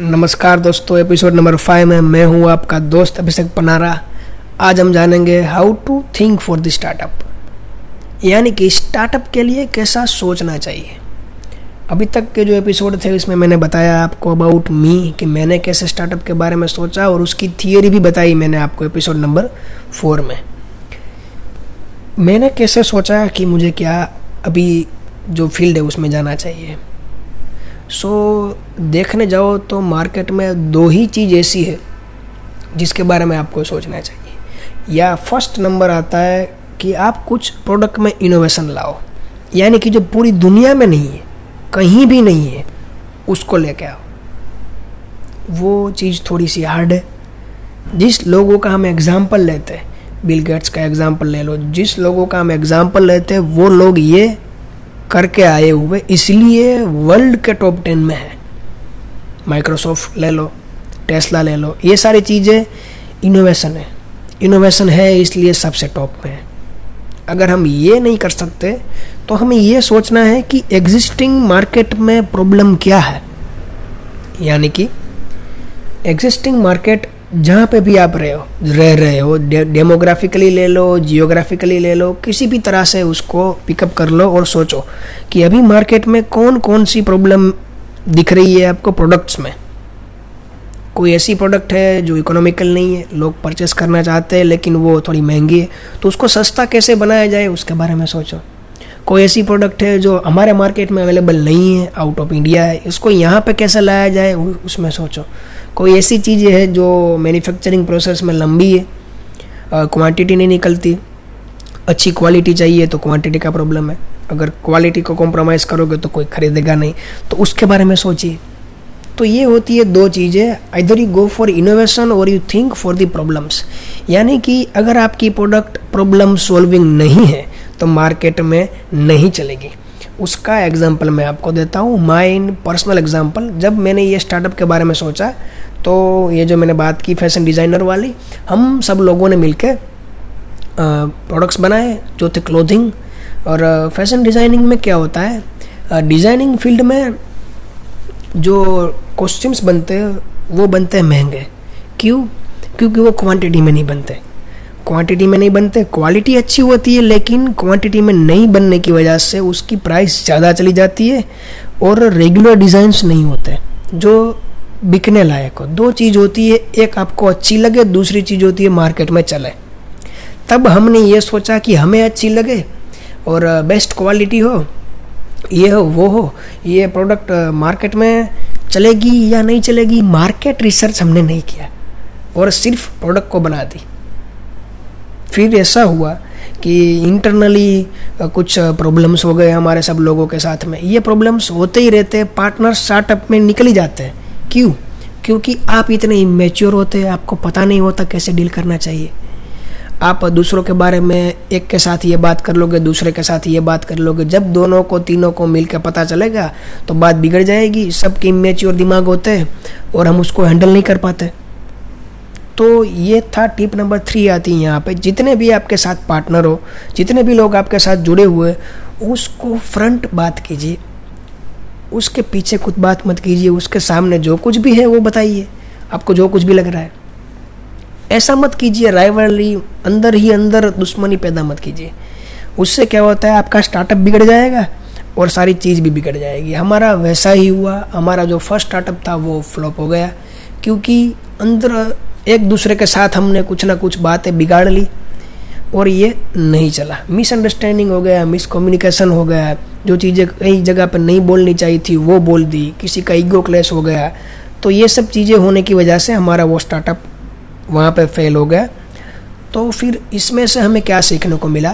नमस्कार दोस्तों episode number five में मैं हूँ आपका दोस्त अभिषेक पनारा। आज हम जानेंगे how to think for the startup यानी कि स्टार्टअप के लिए कैसा सोचना चाहिए। अभी तक के जो एपिसोड थे, इसमें मैंने बताया आपको अबाउट मी कि मैंने कैसे स्टार्टअप के बारे में सोचा, और उसकी थियोरी भी बताई मैंने आपको एपिसोड नंबर फोर में। मैंने कैसे सोचा कि मुझे क्या अभी जो फ़ील्ड है, उसमें जाना चाहिए। सो देखने जाओ तो मार्केट में दो ही चीज़ ऐसी है जिसके बारे में आपको सोचना चाहिए। या फ़र्स्ट नंबर आता है कि आप कुछ प्रोडक्ट में इनोवेशन लाओ। यानी कि जो पूरी दुनिया में नहीं है, कहीं भी नहीं है, उसको लेके आओ। वो चीज़ थोड़ी सी हार्ड है। जिस लोगों का हम एग्ज़ाम्पल लेते हैं बिल गेट्स का एग्ज़ाम्पल ले लो, जिस लोगों का हम एग्ज़ाम्पल लेते हैं, वो लोग ये करके आए हुए, इसलिए वर्ल्ड के टॉप टेन में है। माइक्रोसॉफ्ट ले लो टेस्ला ले लो, ये सारी चीज़ें इनोवेशन है। इनोवेशन है इसलिए सबसे टॉप में है। अगर हम ये नहीं कर सकते तो हमें ये सोचना है कि एग्जिस्टिंग मार्केट में प्रॉब्लम क्या है। यानी कि एग्जिस्टिंग मार्केट जहाँ पे भी आप रहे हो रह रहे हो डे, डेमोग्राफिकली ले लो जियोग्राफिकली ले लो किसी भी तरह से उसको पिकअप कर लो और सोचो कि अभी मार्केट में कौन कौन सी प्रॉब्लम दिख रही है आपको प्रोडक्ट्स में। कोई ऐसी प्रोडक्ट है जो इकोनॉमिकल नहीं है लोग परचेस करना चाहते हैं लेकिन वो थोड़ी महँगी है तो उसको सस्ता कैसे बनाया जाए उसके बारे में सोचो। कोई ऐसी प्रोडक्ट है जो हमारे मार्केट में अवेलेबल नहीं है आउट ऑफ़ इंडिया है इसको यहाँ पे कैसे लाया जाए उसमें सोचो। कोई ऐसी चीज़ है जो मैन्युफैक्चरिंग प्रोसेस में लंबी है क्वांटिटी नहीं निकलती, अच्छी क्वालिटी चाहिए तो क्वांटिटी का प्रॉब्लम है। अगर क्वालिटी को कॉम्प्रोमाइज़ करोगे तो कोई खरीदेगा नहीं। तो उसके बारे में सोचिए। तो ये होती है दो चीज़ें। इधर यू गो फॉर इनोवेशन और you think for the problems यानी कि अगर आपकी प्रोडक्ट प्रॉब्लम सॉल्विंग नहीं है तो मार्केट में नहीं चलेगी। उसका एग्ज़ाम्पल मैं आपको देता हूँ। माइन पर्सनल एग्ज़ाम्पल जब मैंने ये स्टार्टअप के बारे में सोचा तो ये जो मैंने बात की फ़ैशन डिज़ाइनर वाली, हम सब लोगों ने मिलकर प्रोडक्ट्स बनाए, जो थे क्लोथिंग और फ़ैशन डिज़ाइनिंग में क्या होता है डिज़ाइनिंग फ़ील्ड में जो कॉस्ट्यूम्स बनते हैं वो बनते हैं महँगे। क्यों? क्योंकि वो क्वांटिटी में नहीं बनते। क्वांटिटी में नहीं बनते क्वालिटी अच्छी होती है, लेकिन क्वांटिटी में नहीं बनने की वजह से उसकी प्राइस ज़्यादा चली जाती है और रेगुलर डिज़ाइंस नहीं होते, जो बिकने लायक हो। दो चीज़ होती है, एक आपको अच्छी लगे, दूसरी चीज़ होती है मार्केट में चले। तब हमने ये सोचा कि हमें अच्छी लगे और बेस्ट क्वालिटी हो, ये हो, वो हो, ये प्रोडक्ट मार्केट में चलेगी या नहीं चलेगी, मार्केट रिसर्च हमने नहीं किया और सिर्फ़ प्रोडक्ट को बना दी। फिर ऐसा हुआ कि इंटरनली कुछ प्रॉब्लम्स हो गए हमारे सब लोगों के साथ में। ये प्रॉब्लम्स होते ही रहते हैं, पार्टनर स्टार्टअप में निकल ही जाते हैं। क्यों? क्योंकि आप इतने इमेच्योर होते हैं, आपको पता नहीं होता कैसे डील करना चाहिए। आप दूसरों के बारे में एक के साथ ये बात कर लोगे, दूसरे के साथ ये बात कर लोगे। जब दोनों को, तीनों को मिल के पता चलेगा तो बात बिगड़ जाएगी। सबके इमेच्योर दिमाग होते हैं और हम उसको हैंडल नहीं कर पाते। तो ये था टिप नंबर थ्री आती है यहाँ पे। जितने भी आपके साथ पार्टनर हो, जितने भी लोग आपके साथ जुड़े हुए उसको फ्रंट बात कीजिए। उसके पीछे कुछ बात मत कीजिए, उसके सामने जो कुछ भी है वो बताइए। आपको जो कुछ भी लग रहा है। ऐसा मत कीजिए राइवलरी अंदर ही अंदर दुश्मनी पैदा मत कीजिए। उससे क्या होता है, आपका स्टार्टअप बिगड़ जाएगा और सारी चीज़ भी बिगड़ जाएगी। हमारा वैसा ही हुआ, हमारा जो फ़र्स्ट स्टार्टअप था वो फ्लॉप हो गया। क्योंकि अंदर एक दूसरे के साथ हमने कुछ ना कुछ बातें बिगाड़ ली। और ये नहीं चला। मिसअंडरस्टैंडिंग हो गया मिसकम्युनिकेशन हो गया, जो चीज़ें कई जगह पर नहीं बोलनी चाहिए थी, वो बोल दी, किसी का ईगो क्लेश हो गया। तो ये सब चीज़ें होने की वजह से हमारा वो स्टार्टअप वहाँ पर फेल हो गया। तो फिर इसमें से हमें क्या सीखने को मिला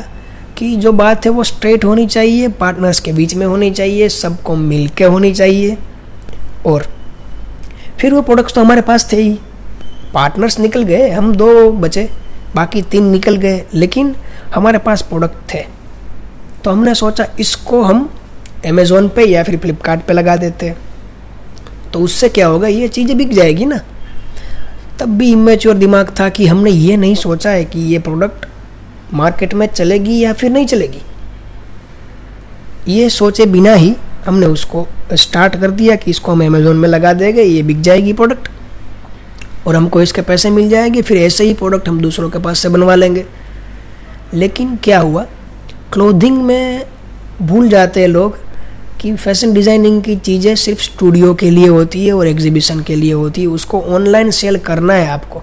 कि जो बात है वो स्ट्रेट होनी चाहिए पार्टनर्स के बीच में होनी चाहिए, सबको मिल के होनी चाहिए। और फिर वो प्रोडक्ट्स तो हमारे पास थे ही। पार्टनर्स निकल गए, हम दो बचे। बाकी तीन निकल गए, लेकिन हमारे पास प्रोडक्ट थे। तो हमने सोचा इसको हम अमेज़ोन पे या फिर फ्लिपकार्ट पे लगा देते। तो उससे क्या होगा, ये चीज़ें बिक जाएगी ना। तब भी इमेच्योर दिमाग था कि हमने ये नहीं सोचा है कि ये प्रोडक्ट मार्केट में चलेगी या फिर नहीं चलेगी। ये सोचे बिना ही हमने उसको स्टार्ट कर दिया कि इसको हम अमेज़ोन में लगा देंगे, ये बिक जाएगी प्रोडक्ट और हमको इसके पैसे मिल जाएँगे, फिर ऐसे ही प्रोडक्ट हम दूसरों के पास से बनवा लेंगे। लेकिन क्या हुआ? क्लोथिंग में भूल जाते हैं लोग कि फ़ैशन डिज़ाइनिंग की चीज़ें सिर्फ़ स्टूडियो के लिए होती है और एग्जीबिशन के लिए होती है। उसको ऑनलाइन सेल करना है आपको।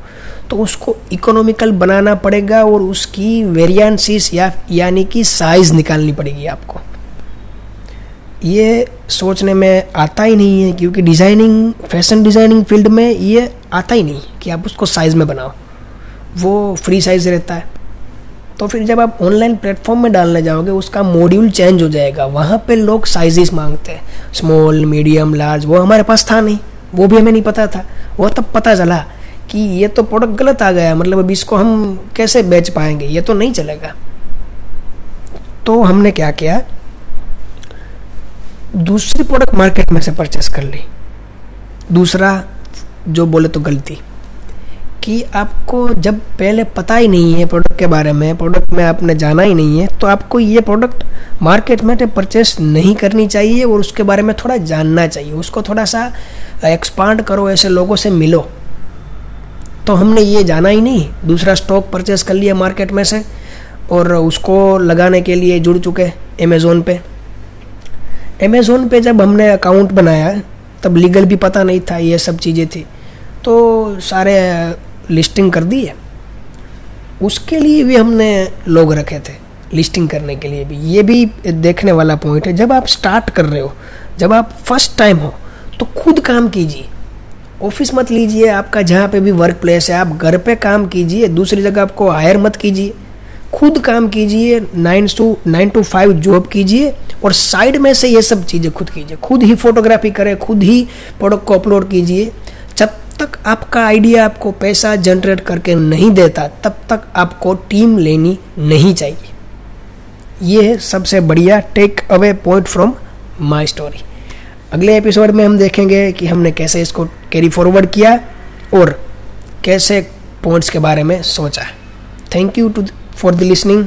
तो उसको इकोनॉमिकल बनाना पड़ेगा और उसकी वेरियंसिस या, यानी कि साइज़ निकालनी पड़ेगी आपको। ये सोचने में आता ही नहीं है, क्योंकि डिज़ाइनिंग फ़ैशन डिज़ाइनिंग फ़ील्ड में ये आता ही नहीं कि आप उसको साइज़ में बनाओ। वो फ्री साइज़ रहता है। तो फिर जब आप ऑनलाइन प्लेटफॉर्म में डालने जाओगे, उसका मॉड्यूल चेंज हो जाएगा। वहाँ पे लोग साइजेस मांगते हैं। स्मॉल मीडियम लार्ज वो हमारे पास था नहीं। वो भी हमें नहीं पता था। वो तब पता चला कि ये तो प्रोडक्ट गलत आ गया। मतलब अभी इसको हम कैसे बेच पाएँगे? ये तो नहीं चलेगा। तो हमने क्या किया? दूसरी प्रोडक्ट मार्केट में से परचेस कर ली। दूसरा जो बोले तो गलती। कि आपको जब पहले पता ही नहीं है प्रोडक्ट के बारे में प्रोडक्ट में आपने जाना ही नहीं है तो आपको ये प्रोडक्ट मार्केट में परचेस नहीं करनी चाहिए और उसके बारे में थोड़ा जानना चाहिए। उसको थोड़ा सा एक्सपांड करो, ऐसे लोगों से मिलो। तो हमने ये जाना ही नहीं। दूसरा स्टॉक परचेस कर लिया मार्केट में से और उसको लगाने के लिए जुड़ चुके अमेज़ोन पे। अमेज़ोन पे जब हमने अकाउंट बनाया, तब लीगल भी पता नहीं था ये सब चीज़ें थी। तो सारे लिस्टिंग कर दी है उसके लिए भी हमने लोग रखे थे लिस्टिंग करने के लिए भी। ये भी देखने वाला पॉइंट है, जब आप स्टार्ट कर रहे हो, जब आप फ़र्स्ट टाइम हो तो खुद काम कीजिए। ऑफ़िस मत लीजिए आपका, जहाँ पे भी वर्क प्लेस है, आप घर पे काम कीजिए, दूसरी जगह आपको हायर मत कीजिए। खुद काम कीजिए nine to nine to five job कीजिए और साइड में से ये सब चीज़ें खुद कीजिए। खुद ही फोटोग्राफी करें, खुद ही प्रोडक्ट को अपलोड कीजिए। जब तक आपका आइडिया आपको पैसा जनरेट करके नहीं देता, तब तक आपको टीम लेनी नहीं चाहिए। ये है सबसे बढ़िया take away point from my story अगले एपिसोड में हम देखेंगे कि हमने कैसे इसको कैरी फॉरवर्ड किया और कैसे पॉइंट्स के बारे में सोचा। Thank you too for the listening